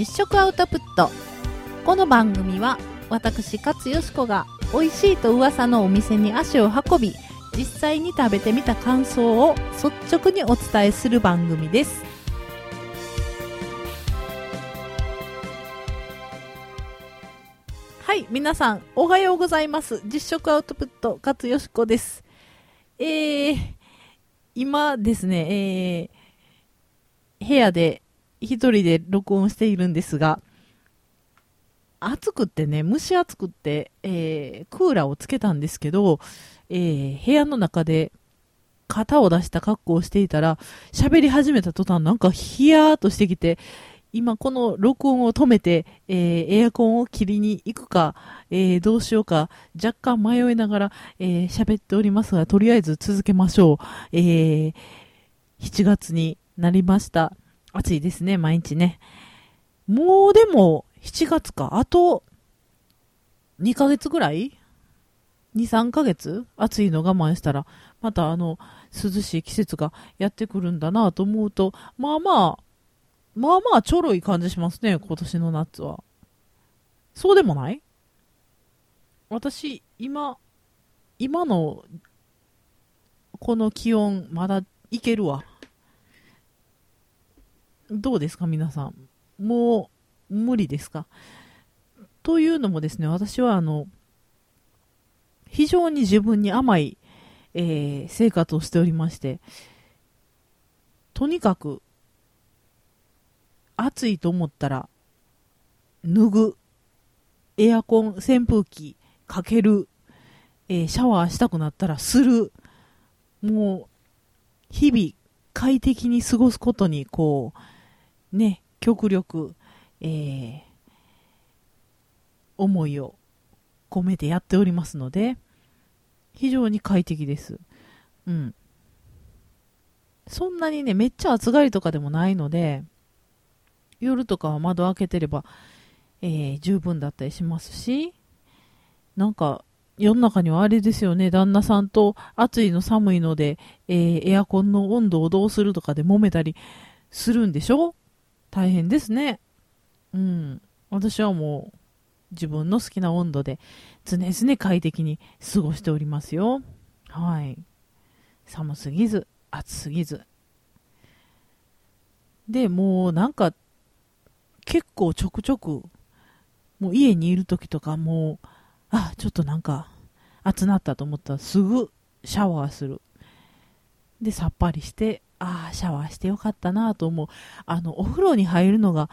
実食アウトプット。この番組は私勝よしこが美味しいと噂のお店に足を運び実際に食べてみた感想を率直にお伝えする番組です。はい皆さんおはようございます。実食アウトプット勝よしこです。えー、今ですね、えー、部屋で一人で録音しているんですが、暑くってね、蒸し暑くって、えー、クーラーをつけたんですけど、えー、部屋の中で肩を出した格好をしていたら、喋り始めた途端なんかヒヤーとしてきて、今この録音を止めて、えー、エアコンを切りに行くか、えー、どうしようか、若干迷いながら、えー、喋っておりますが、とりあえず続けましょう。えー、7月になりました。暑いですね、毎日ね。もうでも、7月か。あと、2ヶ月ぐらい ?2、3ヶ月？暑いの我慢したら、またあの、涼しい季節がやってくるんだなと思うと、まあまあ、まあまあちょろい感じしますね、今年の夏は。そうでもない？私、今、今の、この気温、まだいけるわ。どうですか、皆さん。もう、無理ですか？というのもですね、私は、あの、非常に自分に甘い、えー、生活をしておりまして、とにかく、暑いと思ったら、脱ぐ、エアコン、扇風機、かける、えー、シャワーしたくなったらする、もう、日々、快適に過ごすことに、こう、ね、極力、えー、思いを込めてやっておりますので、非常に快適です。うん。そんなにね、めっちゃ暑がりとかでもないので、夜とかは窓開けてれば、えー、十分だったりしますし、なんか、世の中にはあれですよね、旦那さんと暑いの寒いので、えー、エアコンの温度をどうするとかで揉めたりするんでしょ？大変ですね。うん。私はもう自分の好きな温度で常々快適に過ごしておりますよ。はい。寒すぎず、暑すぎず。で、もうなんか結構ちょくちょくもう家にいる時とかもう、あ、ちょっとなんか暑なったと思ったらすぐシャワーする。で、さっぱりしてああ、シャワーしてよかったなと思う。あの、お風呂に入るのが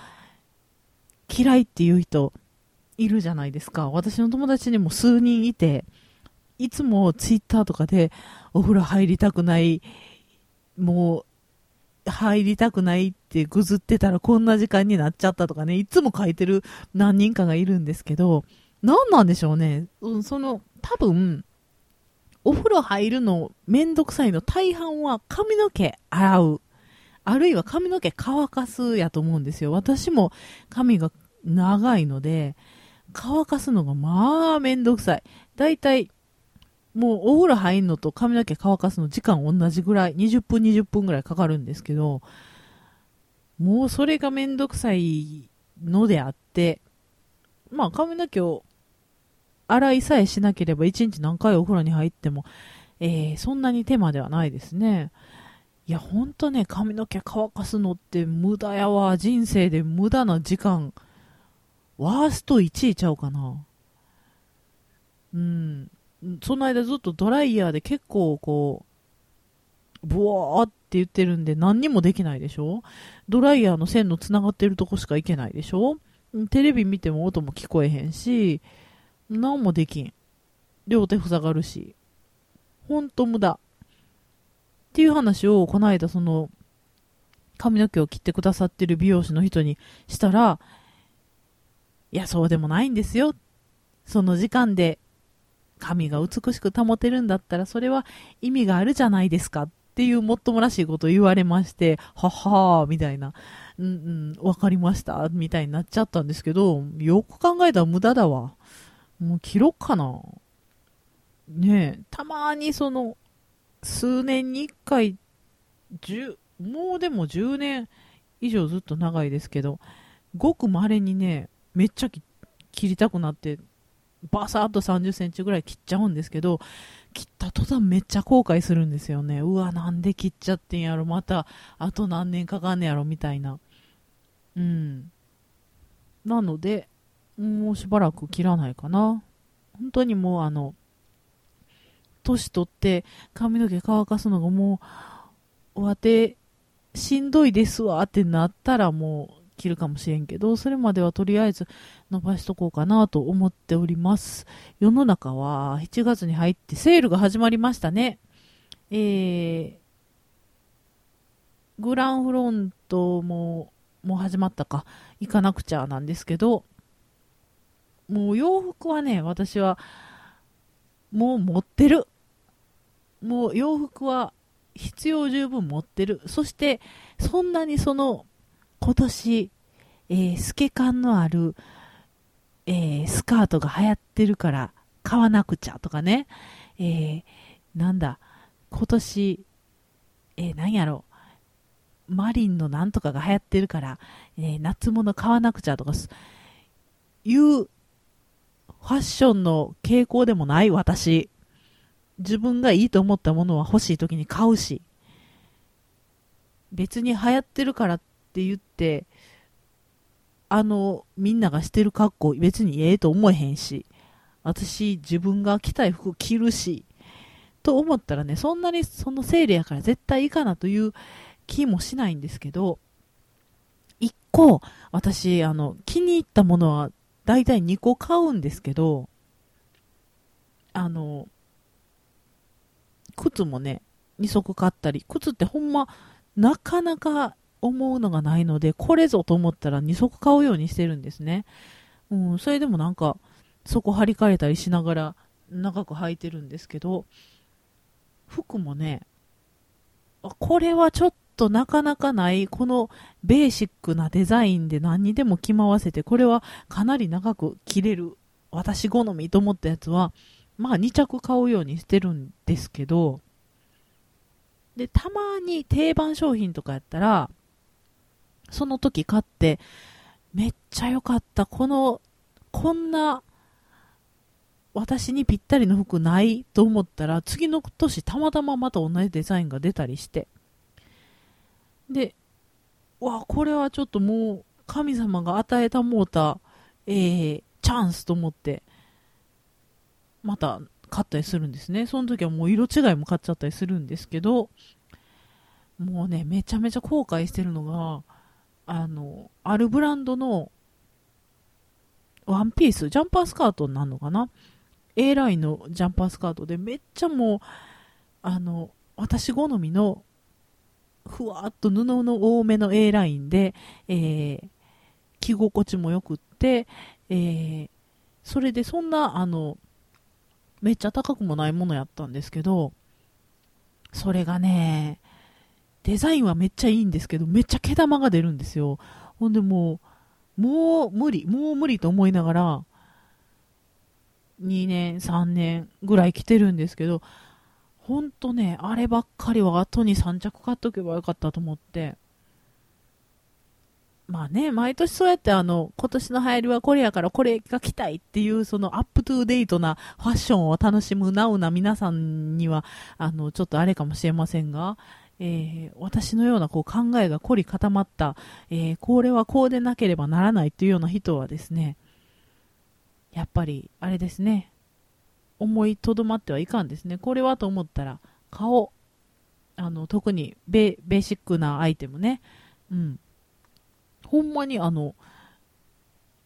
嫌いっていう人いるじゃないですか。私の友達にも数人いて、いつもツイッターとかでお風呂入りたくない、もう入りたくないってぐずってたらこんな時間になっちゃったとかね、いつも書いてる何人かがいるんですけど、何なんでしょうね。うん、その、多分、お風呂入るのめんどくさいの大半は髪の毛洗う。あるいは髪の毛乾かすやと思うんですよ。私も髪が長いので、乾かすのがまあめんどくさい。だいたい、もうお風呂入んのと髪の毛乾かすの時間同じぐらい、20分20分ぐらいかかるんですけど、もうそれがめんどくさいのであって、まあ髪の毛を洗いさえしなければ1日何回お風呂に入っても、えー、そんなに手間ではないですね。いや、ほんとね、髪の毛乾かすのって無駄やわ。人生で無駄な時間。ワースト1位ちゃうかな。うん。その間ずっとドライヤーで結構こう、ブワーって言ってるんで何にもできないでしょドライヤーの線の繋がってるとこしか行けないでしょテレビ見ても音も聞こえへんし、何もできん。両手塞がるし。ほんと無駄。っていう話を、この間その、髪の毛を切ってくださってる美容師の人にしたら、いや、そうでもないんですよ。その時間で髪が美しく保てるんだったら、それは意味があるじゃないですかっていうもっともらしいことを言われまして、ははーみたいな、うんうん、わかりましたみたいになっちゃったんですけど、よく考えたら無駄だわ。もう切ろっかな。ねえ、たまにその、数年に一回、十、もうでも10年以上ずっと長いですけど、ごく稀にね、めっちゃ切りたくなって、バサーッと30センチぐらい切っちゃうんですけど、切った途端めっちゃ後悔するんですよね。うわ、なんで切っちゃってんやろ、また、あと何年かかんねやろ、みたいな。うん。なので、もうしばらく切らないかな。本当にもうあの、年取って髪の毛乾かすのがもう、終わって、しんどいですわってなったらもう切るかもしれんけど、それまではとりあえず伸ばしとこうかなと思っております。世の中は7月に入ってセールが始まりましたね。えー、グランフロントも、もう始まったか、行かなくちゃなんですけど、もう洋服はね、私は、もう持ってる。もう洋服は必要十分持ってる。そして、そんなにその、今年、えー、透け感のある、えー、スカートが流行ってるから買わなくちゃとかね。えー、なんだ、今年、えー、何やろうマリンのなんとかが流行ってるから、えー、夏物買わなくちゃとか、いうファッションの傾向でもない私。自分がいいと思ったものは欲しい時に買うし。別に流行ってるからって言って、あの、みんながしてる格好別にええと思えへんし。私自分が着たい服着るし。と思ったらね、そんなにそのセールやから絶対いいかなという気もしないんですけど、一個、私、あの、気に入ったものは大体2個買うんですけど、あの、靴もね、2足買ったり、靴ってほんま、なかなか思うのがないので、これぞと思ったら2足買うようにしてるんですね。うん、それでもなんか、そこ張り替えたりしながら長く履いてるんですけど、服もね、これはちょっとなかなかない、このベーシックなデザインで何にでも着回せて、これはかなり長く着れる、私好みと思ったやつは、まあ2着買うようにしてるんですけど、で、たまに定番商品とかやったら、その時買って、めっちゃ良かった。この、こんな、私にぴったりの服ないと思ったら、次の年たまたままた同じデザインが出たりして、で、わ、これはちょっともう神様が与えたもうた、えー、チャンスと思って、また買ったりするんですね。その時はもう色違いも買っちゃったりするんですけど、もうね、めちゃめちゃ後悔してるのが、あの、あるブランドのワンピース、ジャンパースカートになるのかな ?A ラインのジャンパースカートでめっちゃもう、あの、私好みのふわっと布の多めの A ラインで、えー、着心地も良くって、えー、それでそんな、あの、めっちゃ高くもないものやったんですけど、それがね、デザインはめっちゃいいんですけど、めっちゃ毛玉が出るんですよ。ほんでもう、もう無理、もう無理と思いながら、2年、3年ぐらい着てるんですけど、ほんとね、あればっかりは後に3着買っとけばよかったと思って。まあね、毎年そうやってあの、今年の流行りはこれやからこれが着たいっていうそのアップトゥーデイトなファッションを楽しむナウな皆さんには、あの、ちょっとあれかもしれませんが、えー、私のようなこう考えが凝り固まった、えー、これはこうでなければならないというような人はですね、やっぱり、あれですね、思いとどまってはいかんですね。これはと思ったら、顔。あの、特にベベーシックなアイテムね。うん。ほんまにあの、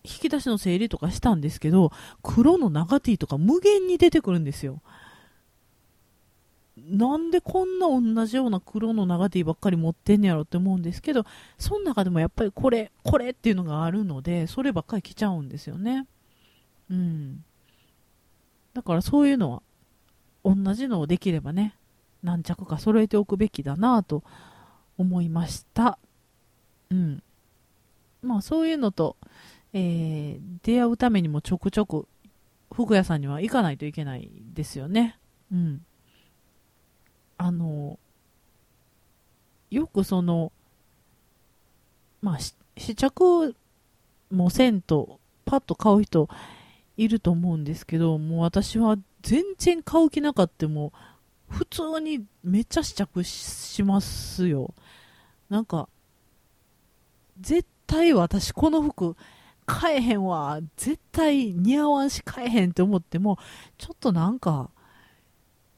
引き出しの整理とかしたんですけど、黒の長 T とか無限に出てくるんですよ。なんでこんな同じような黒の長 T ばっかり持ってんねやろって思うんですけど、その中でもやっぱりこれ、これっていうのがあるので、そればっかり着ちゃうんですよね。うん。だからそういうのは、同じのをできればね、何着か揃えておくべきだなと思いました。うん。まあそういうのと、えー、出会うためにもちょくちょく服屋さんには行かないといけないですよね。うん。あの、よくその、まあ、試着もせんと、パッと買う人いると思うんですけど、もう私は全然買う気なかったも普通にめっちゃ試着しますよ。なんか、絶対私この服買えへんわ。絶対似合わんし買えへんって思っても、ちょっとなんか、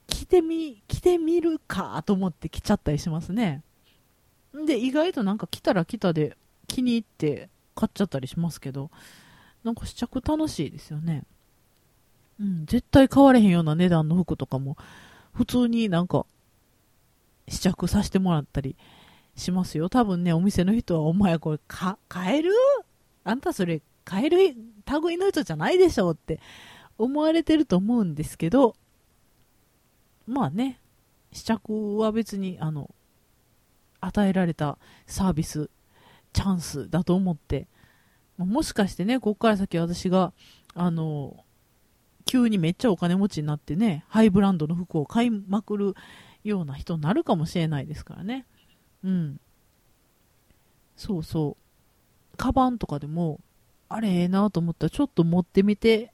着てみ、着てみるかと思って着ちゃったりしますね。で、意外となんか着たら着たで気に入って買っちゃったりしますけど、なんか試着楽しいですよね。うん、絶対買われへんような値段の服とかも、普通になんか、試着させてもらったりしますよ。多分ね、お店の人は、お前これ、か、買える？あんたそれ、買える類の人じゃないでしょって思われてると思うんですけど、まあね、試着は別に、あの、与えられたサービス、チャンスだと思って、もしかしてね、ここから先私が、あの、急にめっちゃお金持ちになってね、ハイブランドの服を買いまくるような人になるかもしれないですからね。うん。そうそう。カバンとかでも、あれええなと思ったらちょっと持ってみて、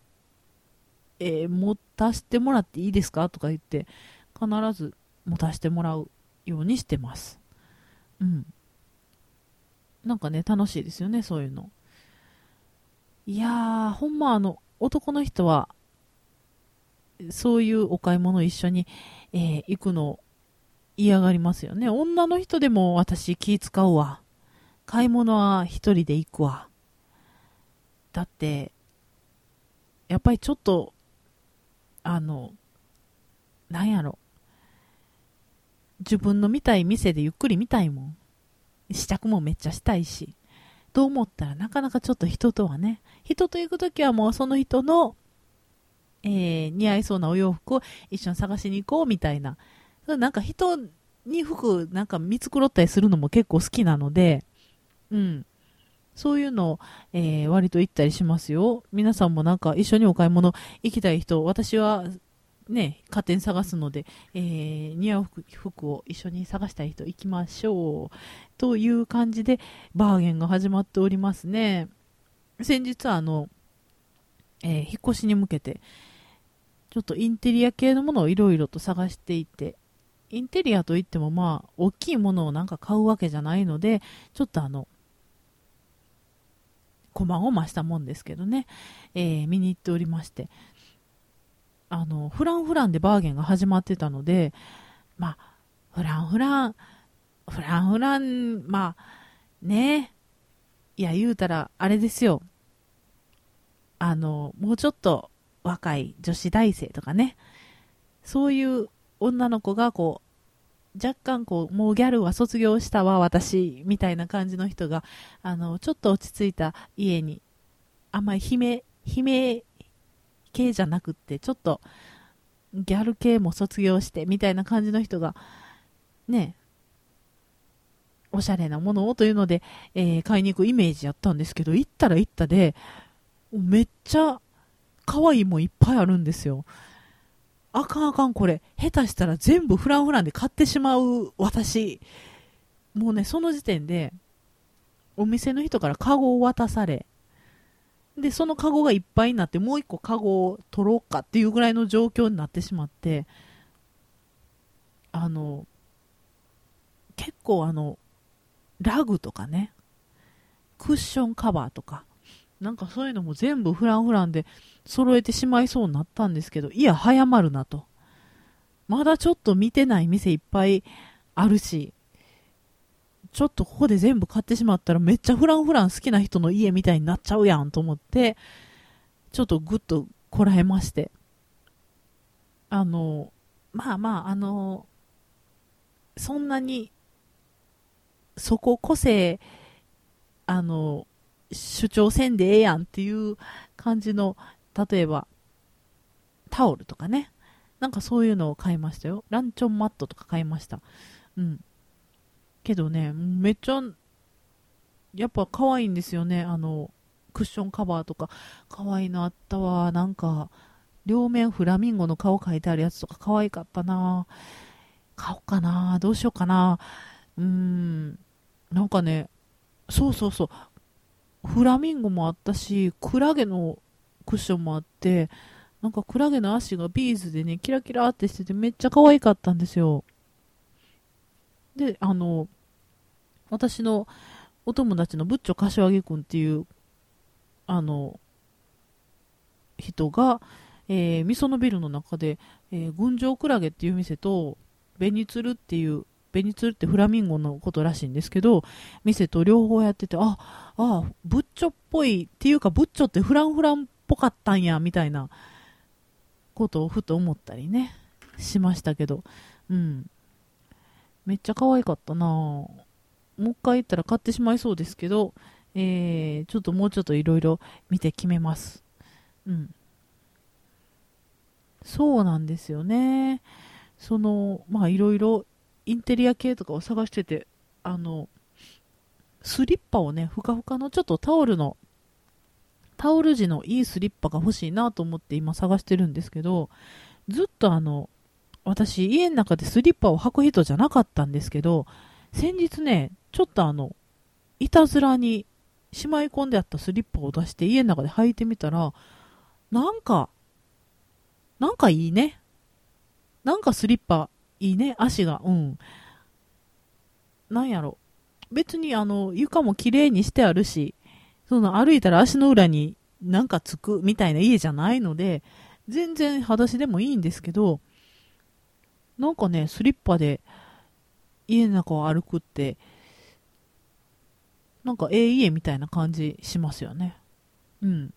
えー、持たせてもらっていいですかとか言って、必ず持たせてもらうようにしてます。うん。なんかね、楽しいですよね、そういうの。いやー、ほんまあの、男の人は、そういうお買い物一緒に、えー、行くの嫌がりますよね。女の人でも私気使うわ。買い物は一人で行くわ。だって、やっぱりちょっと、あの、なんやろ。自分の見たい店でゆっくり見たいもん。試着もめっちゃしたいし。と思ったらなかなかちょっと人とはね、人と行くときはもうその人のえー、似合いそうなお洋服を一緒に探しに行こうみたいな。なんか人に服なんか見繕ったりするのも結構好きなので、うん。そういうの、えー、割と行ったりしますよ。皆さんもなんか一緒にお買い物行きたい人、私はね、勝手に探すので、えー、似合う服を一緒に探したい人行きましょう。という感じで、バーゲンが始まっておりますね。先日あの、えー、引っ越しに向けて、ちょっとインテリア系のものをいろいろと探していて、インテリアといってもまあ、大きいものをなんか買うわけじゃないので、ちょっとあの、こまごましたもんですけどね、えー、見に行っておりまして、あの、フランフランでバーゲンが始まってたので、まあ、フランフラン、フランフラン、まあ、ねいや、言うたら、あれですよ。あの、もうちょっと、若い女子大生とかね、そういう女の子がこう、若干こう、もうギャルは卒業したわ、私、みたいな感じの人が、あの、ちょっと落ち着いた家に、あんまり姫、姫系じゃなくって、ちょっと、ギャル系も卒業して、みたいな感じの人が、ね、おしゃれなものをというので、えー、買いに行くイメージやったんですけど、行ったら行ったで、めっちゃ可愛いもんいっぱいあるんですよ。あかんあかんこれ。下手したら全部フランフランで買ってしまう私。もうね、その時点で、お店の人からカゴを渡され、で、そのカゴがいっぱいになって、もう一個カゴを取ろうかっていうぐらいの状況になってしまって、あの、結構あの、ラグとかね、クッションカバーとか、なんかそういうのも全部フランフランで揃えてしまいそうになったんですけど、いや、早まるなと。まだちょっと見てない店いっぱいあるし、ちょっとここで全部買ってしまったらめっちゃフランフラン好きな人の家みたいになっちゃうやんと思って、ちょっとぐっとこらえまして。あの、まあまあ、あの、そんなに、そこ個性、あの、主張せんでええやんっていう感じの、例えば、タオルとかね。なんかそういうのを買いましたよ。ランチョンマットとか買いました。うん。けどね、めっちゃ、やっぱ可愛いんですよね。あの、クッションカバーとか。可愛いのあったわ。なんか、両面フラミンゴの顔描いてあるやつとか可愛かったな買おうかなどうしようかなうーん。なんかね、そうそうそう。フラミンゴもあったし、クラゲのクッションもあって、なんかクラゲの足がビーズでね、キラキラってしててめっちゃ可愛かったんですよ。で、あの、私のお友達のブッチョ柏木くんっていう、あの、人が、えー、みそのビルの中で、えー、群青クラゲっていう店と、ベニツルっていう、ベニツルってフラミンゴのことらしいんですけど、店と両方やってて、あ、あ、ブッチョっぽいっていうか、ブッチョってフランフランっぽかったんや、みたいなことをふと思ったりね、しましたけど、うん。めっちゃ可愛かったなもう一回行ったら買ってしまいそうですけど、えー、ちょっともうちょっといろいろ見て決めます。うん。そうなんですよね。その、まあいろいろインテリア系とかを探してて、あの、スリッパをね、ふかふかのちょっとタオルの、タオル地のいいスリッパが欲しいなと思って今探してるんですけど、ずっとあの、私家の中でスリッパを履く人じゃなかったんですけど、先日ね、ちょっとあの、いたずらにしまい込んであったスリッパを出して家の中で履いてみたら、なんか、なんかいいね。なんかスリッパいいね、足が。うん。なんやろ。別にあの、床も綺麗にしてあるし、その歩いたら足の裏になんかつくみたいな家じゃないので、全然裸足でもいいんですけど、なんかね、スリッパで家の中を歩くって、なんかええ家みたいな感じしますよね。うん。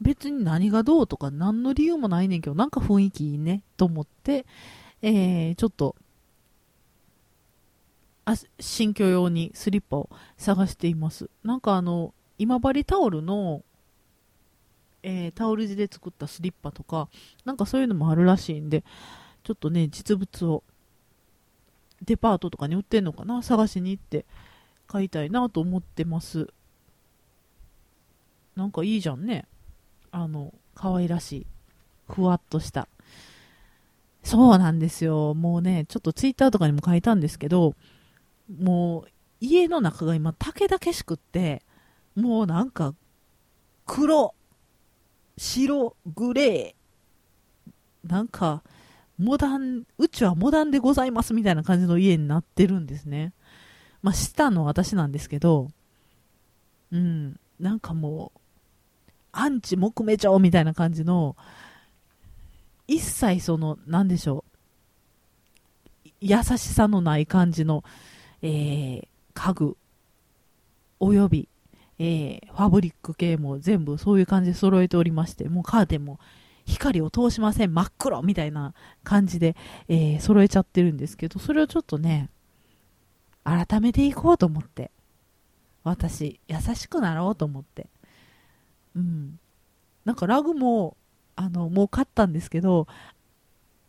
別に何がどうとか何の理由もないねんけど、なんか雰囲気いいねと思って、えー、ちょっと、あ、新居用にスリッパを探しています。なんかあの、今治タオルの、えー、タオル地で作ったスリッパとか、なんかそういうのもあるらしいんで、ちょっとね、実物をデパートとかに売ってんのかな？探しに行って買いたいなと思ってます。なんかいいじゃんね。あの、可愛らしい。ふわっとした。そうなんですよ。もうね、ちょっとツイッターとかにも書いたんですけど、もう家の中が今竹々しくって、もうなんか黒、白、グレー、なんかモダン、うちはモダンでございますみたいな感じの家になってるんですね。まあ、下の私なんですけど、うん、なんかもう、アンチ木目調みたいな感じの、一切その、なんでしょう、優しさのない感じの、えー、家具、および、えー、ファブリック系も全部そういう感じで揃えておりまして、もうカーテンも光を通しません、真っ黒みたいな感じで、えー、揃えちゃってるんですけど、それをちょっとね、改めていこうと思って、私、優しくなろうと思って。うん。なんかラグも、あの、もう買ったんですけど、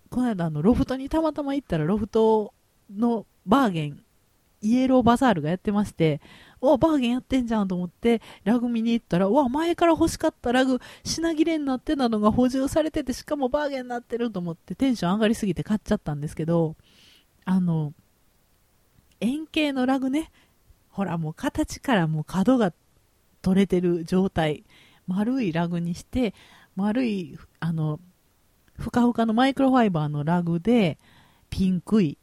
この間あの、ロフトにたまたま行ったら、ロフトのバーゲン、イエローバザールがやってまして、おバーゲンやってんじゃんと思って、ラグ見に行ったら、わ、前から欲しかったラグ、品切れになってたのが補充されてて、しかもバーゲンになってると思って、テンション上がりすぎて買っちゃったんですけど、あの、円形のラグね、ほらもう形からもう角が取れてる状態。丸いラグにして、丸い、あの、ふかふかのマイクロファイバーのラグで、ピンクい。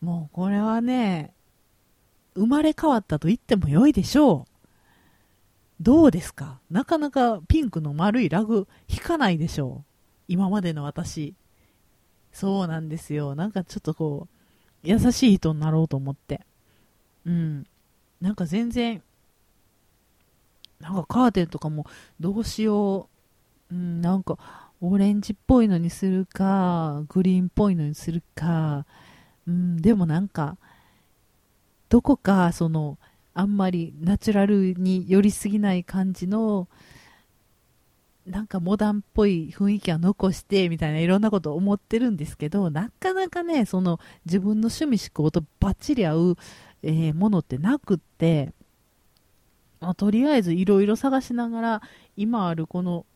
もうこれはね、生まれ変わったと言っても良いでしょう。どうですか？なかなかピンクの丸いラグ引かないでしょう。今までの私。そうなんですよ。なんかちょっとこう、優しい人になろうと思って。うん。なんか全然なんかカーテンとかもどうしよう、うん、なんかオレンジっぽいのにするか、グリーンっぽいのにするか、うん、でもなんか、どこかその、あんまりナチュラルに寄りすぎない感じの、なんかモダンっぽい雰囲気は残してみたいないろんなこと思ってるんですけど、なかなかね、その自分の趣味思考とバッチリ合う、えー、ものってなくって、まあ、とりあえずいろいろ探しながら、今あるこの、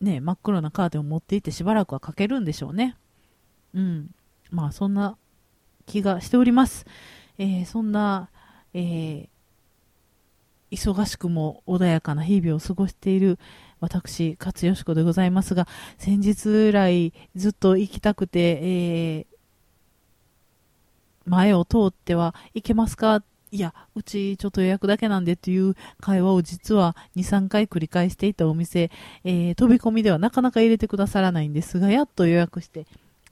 ね、真っ黒なカーテンを持っていってしばらくはかけるんでしょうね。うん。まあ、そんな気がしております。えー、そんな、えー、忙しくも穏やかな日々を過ごしている私、勝義子でございますが、先日来ずっと行きたくて、えー、前を通ってはいけますか？いや、うちちょっと予約だけなんでっていう会話を実は2、3回繰り返していたお店、えー、飛び込みではなかなか入れてくださらないんですが、やっと予約して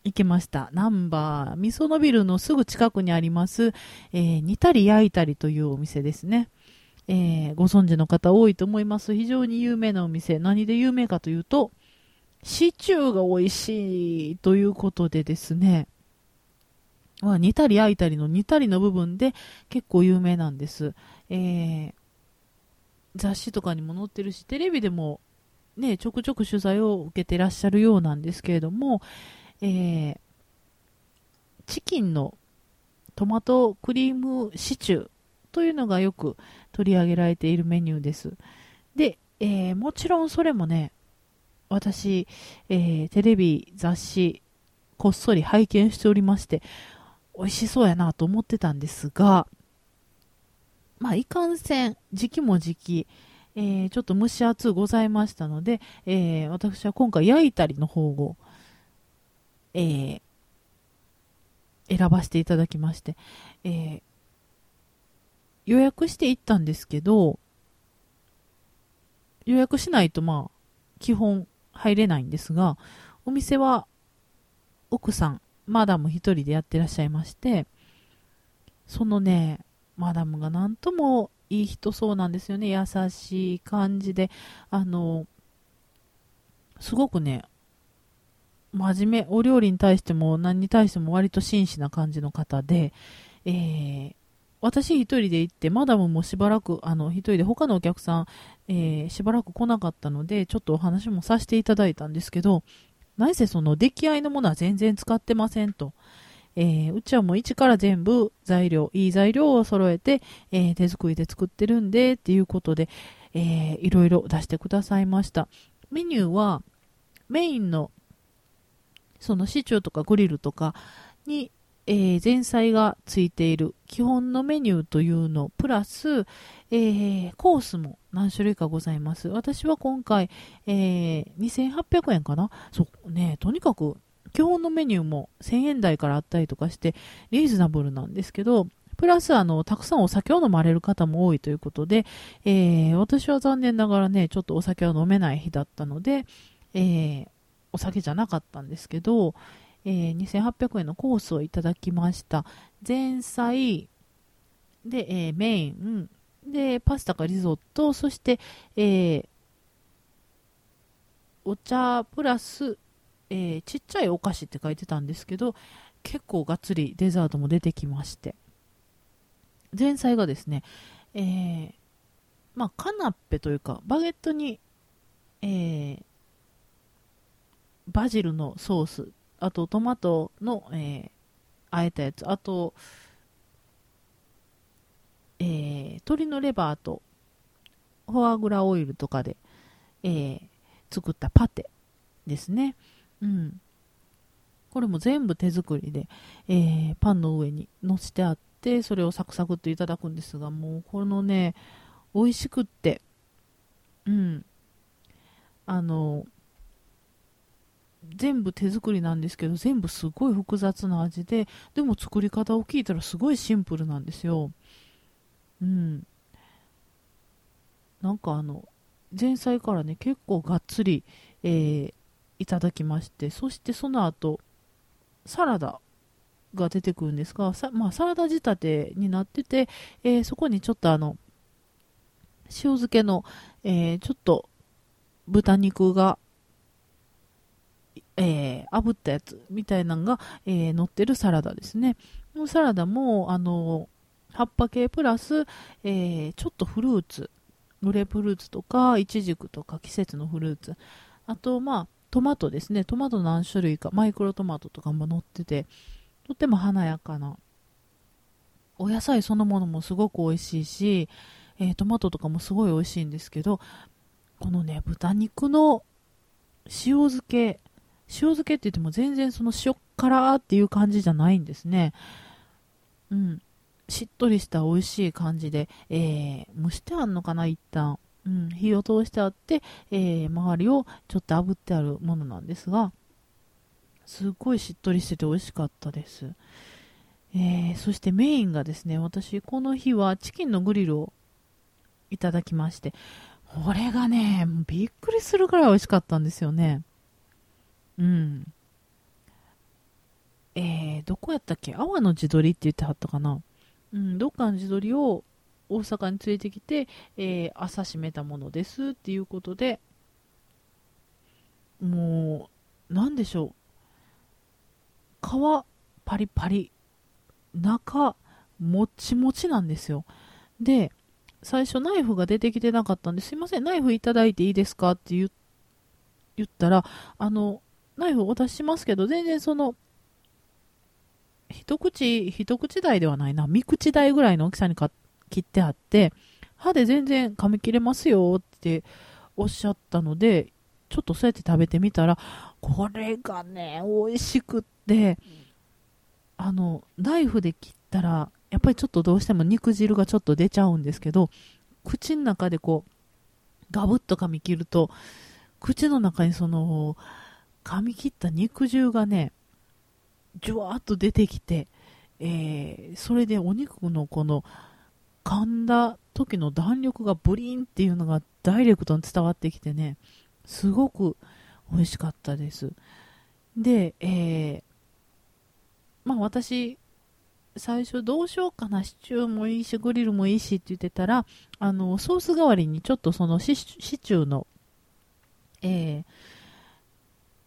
行けました。ナンバー、みそのビルのすぐ近くにあります、えー、煮たり焼いたりというお店ですね。えー、ご存知の方多いと思います。非常に有名なお店。何で有名かというと、シチューが美味しいということでですね、まあ、煮たり焼いたりの煮たりの部分で結構有名なんです。えー、雑誌とかにも載ってるし、テレビでもね、ちょくちょく取材を受けてらっしゃるようなんですけれども、えー、チキンのトマトクリームシチューというのがよく取り上げられているメニューです。で、えー、もちろんそれもね、私、えー、テレビ、雑誌、こっそり拝見しておりまして、美味しそうやなと思ってたんですが、まあ、いかんせん、時期も時期、えー、ちょっと蒸し暑ございましたので、えー、私は今回焼いたりの方を、えー、選ばせていただきまして、え予約して行ったんですけど、予約しないとまあ、基本入れないんですが、お店は奥さん、マダム一人でやってらっしゃいまして、そのね、マダムがなんともいい人そうなんですよね。優しい感じで、あの、すごくね、真面目、お料理に対しても何に対しても割と真摯な感じの方で、えー、私一人で行って、マダムもしばらく、あの、一人で他のお客さん、えー、しばらく来なかったので、ちょっとお話もさせていただいたんですけど、何せその出来合いのものは全然使ってませんと。えー、うちはもう一から全部材料、いい材料を揃えて、えー、手作りで作ってるんで、っていうことで、えー、いろいろ出してくださいました。メニューは、メインの、そのシチューとかグリルとかに、えー、前菜がついている基本のメニューというの、プラス、えー、コースも何種類かございます。私は今回、えー、2800円かな？そうね、とにかく基本のメニューも1000円台からあったりとかして、リーズナブルなんですけど、プラス、あの、たくさんお酒を飲まれる方も多いということで、えー、私は残念ながらね、ちょっとお酒は飲めない日だったので、えー、お酒じゃなかったんですけど、えー、2800円のコースをいただきました。前菜、で、えー、メイン、で、パスタかリゾット、そして、えー、お茶プラス、え、ちっちゃいお菓子って書いてたんですけど、結構がっつりデザートも出てきまして。前菜がですね、え、まあ、カナッペというか、バゲットに、えー、バジルのソースあとトマトの、えー、あえたやつ、あと、えー、鶏のレバーとフォアグラオイルとかで、えー、作ったパテですね。うん。これも全部手作りで、えー、パンの上に乗せてあって、それをサクサクっといただくんですが、もうこのね、美味しくって、うん。あの、全部手作りなんですけど全部すごい複雑な味ででも作り方を聞いたらすごいシンプルなんですよ。うん。なんかあの前菜からね結構がっつり、えー、いただきましてそしてその後サラダが出てくるんですがさ、まあ、サラダ仕立てになってて、えー、そこにちょっとあの塩漬けの、えー、ちょっと豚肉がえー、炙ったやつみたいなのが、えー、乗ってるサラダですね。このサラダも、あの、葉っぱ系プラス、えー、ちょっとフルーツ、グレープフルーツとか、イチジクとか季節のフルーツ、あと、まあ、トマトですね。トマト何種類か、マイクロトマトとかも乗ってて、とっても華やかな。お野菜そのものもすごく美味しいし、えー、トマトとかもすごい美味しいんですけど、このね、豚肉の塩漬け、塩漬けって言っても全然その塩辛っていう感じじゃないんですね。うん。しっとりした美味しい感じで、えー、蒸してあんのかな、一旦。うん、火を通してあって、えー、周りをちょっと炙ってあるものなんですが、すっごいしっとりしてて美味しかったです。えー、そしてメインがですね、私この日はチキンのグリルをいただきまして、これがね、びっくりするぐらい美味しかったんですよね。うん。えー、どこやったっけ？阿波の地鶏って言ってはったかな？うん、どっかの地鶏を大阪に連れてきて、えー、朝締めたものですっていうことで、もう、なんでしょう？皮パリパリ、中もちもちなんですよ。で、最初ナイフが出てきてなかったんで、すいません、ナイフいただいていいですか？って言ったら、あの、ナイフお出しますけど、全然その、一口、一口大ではないな、三口大ぐらいの大きさにか切ってあって、歯で全然噛み切れますよっておっしゃったので、ちょっとそうやって食べてみたら、これがね、美味しくって、あの、ナイフで切ったら、やっぱりちょっとどうしても肉汁がちょっと出ちゃうんですけど、口の中でこう、ガブッと噛み切ると、口の中にその、噛み切った肉汁がね、じゅわーっと出てきて、えー、それでお肉のこの噛んだ時の弾力がブリンっていうのがダイレクトに伝わってきてね、すごく美味しかったです。で、えー、まあ私、最初どうしようかな、シチューもいいし、グリルもいいしって言ってたら、あの、ソース代わりにちょっとそのシチューの、えー、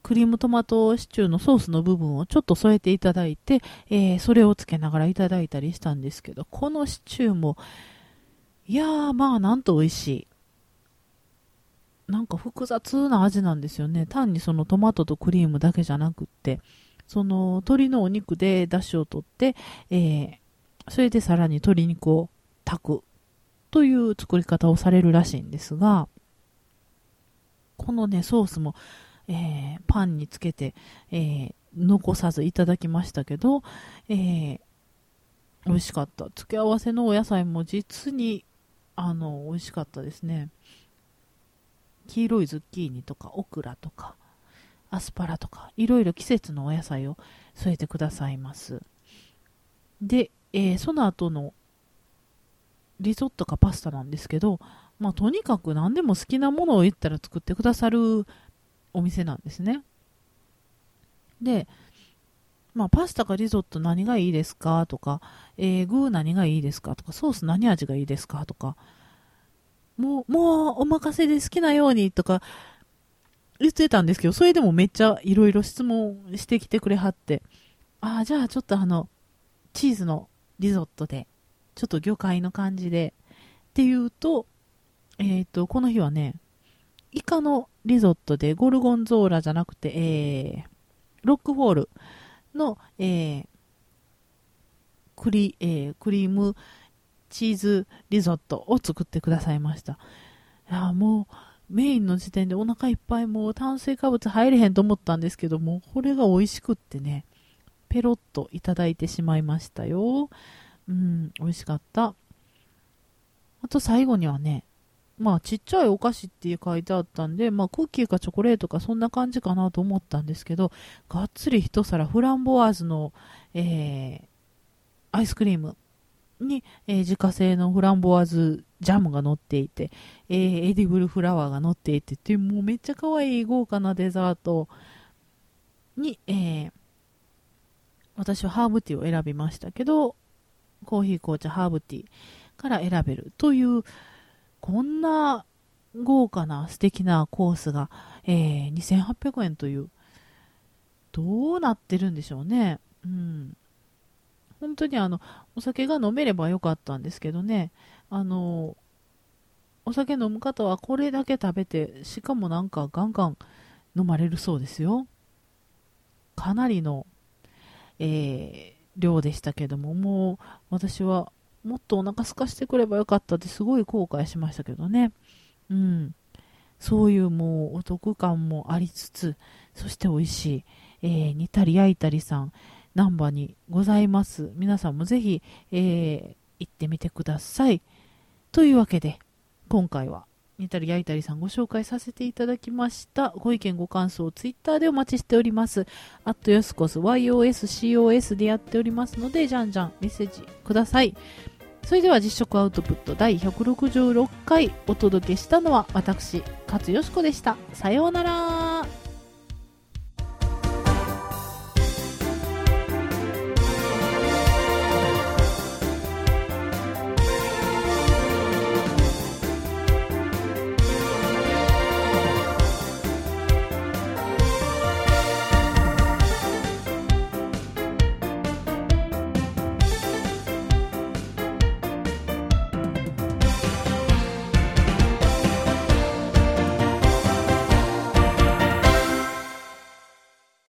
クリームトマトシチューのソースの部分をちょっと添えていただいて、えー、それをつけながらいただいたりしたんですけど、このシチューも、いやー、まあ、なんと美味しい。なんか複雑な味なんですよね。単にそのトマトとクリームだけじゃなくって、その鶏のお肉で出汁を取って、えー、それでさらに鶏肉を炊くという作り方をされるらしいんですが、このね、ソースもえー、パンにつけて、えー、残さずいただきましたけど、えー、美味しかった。付け合わせのお野菜も実に、あの、美味しかったですね。黄色いズッキーニとか、オクラとか、アスパラとか、いろいろ季節のお野菜を添えてくださいます。で、えー、その後のリゾットかパスタなんですけど、まあ、とにかく何でも好きなものを言ったら作ってくださるお店なんですね。で、まあ、パスタかリゾット何がいいですかとか、えー、具何がいいですかとか、ソース何味がいいですかとか、もう、もうお任せで好きなようにとか言ってたんですけど、それでもめっちゃいろいろ質問してきてくれはって、ああ、じゃあちょっとあの、チーズのリゾットで、ちょっと魚介の感じで、っていうと、えっ、ー、と、この日はね、イカのリゾットでゴルゴンゾーラじゃなくて、えー、ロックフォールの、えー、クリえー、クリームチーズリゾットを作ってくださいました。いやもうメインの時点でお腹いっぱいもう炭水化物入れへんと思ったんですけども、これが美味しくってね、ペロッといただいてしまいましたよ。うん、美味しかった。あと最後にはね、まあちっちゃいお菓子って書いてあったんで、まあクッキーかチョコレートかそんな感じかなと思ったんですけど、がっつり一皿フランボワーズの、えー、アイスクリームに、えー、自家製のフランボワーズジャムが乗っていて、えー、エディブルフラワーが乗っていてっていう、もうめっちゃ可愛い豪華なデザートに、えー、私はハーブティーを選びましたけど、コーヒー、紅茶、ハーブティーから選べるという、こんな豪華な素敵なコースが、えー、2800円という、どうなってるんでしょうね。うん。本当にあの、お酒が飲めればよかったんですけどね、あの、お酒飲む方はこれだけ食べて、しかもなんかガンガン飲まれるそうですよ。かなりの、えー、量でしたけども、もう私はもっとお腹空かしてくればよかったってすごい後悔しましたけどね。うん。そういうもうお得感もありつつ、そして美味しい。えー、煮たり焼いたりさん。難波にございます。皆さんもぜひ、えー、行ってみてください。というわけで、今回は、煮たり焼いたりさんご紹介させていただきました。ご意見ご感想、ツイッターでお待ちしております。アットヨスコス、YOSCOS でやっておりますので、じゃんじゃんメッセージください。それでは実食アウトプット第166回お届けしたのは私、勝よしこでした。さようなら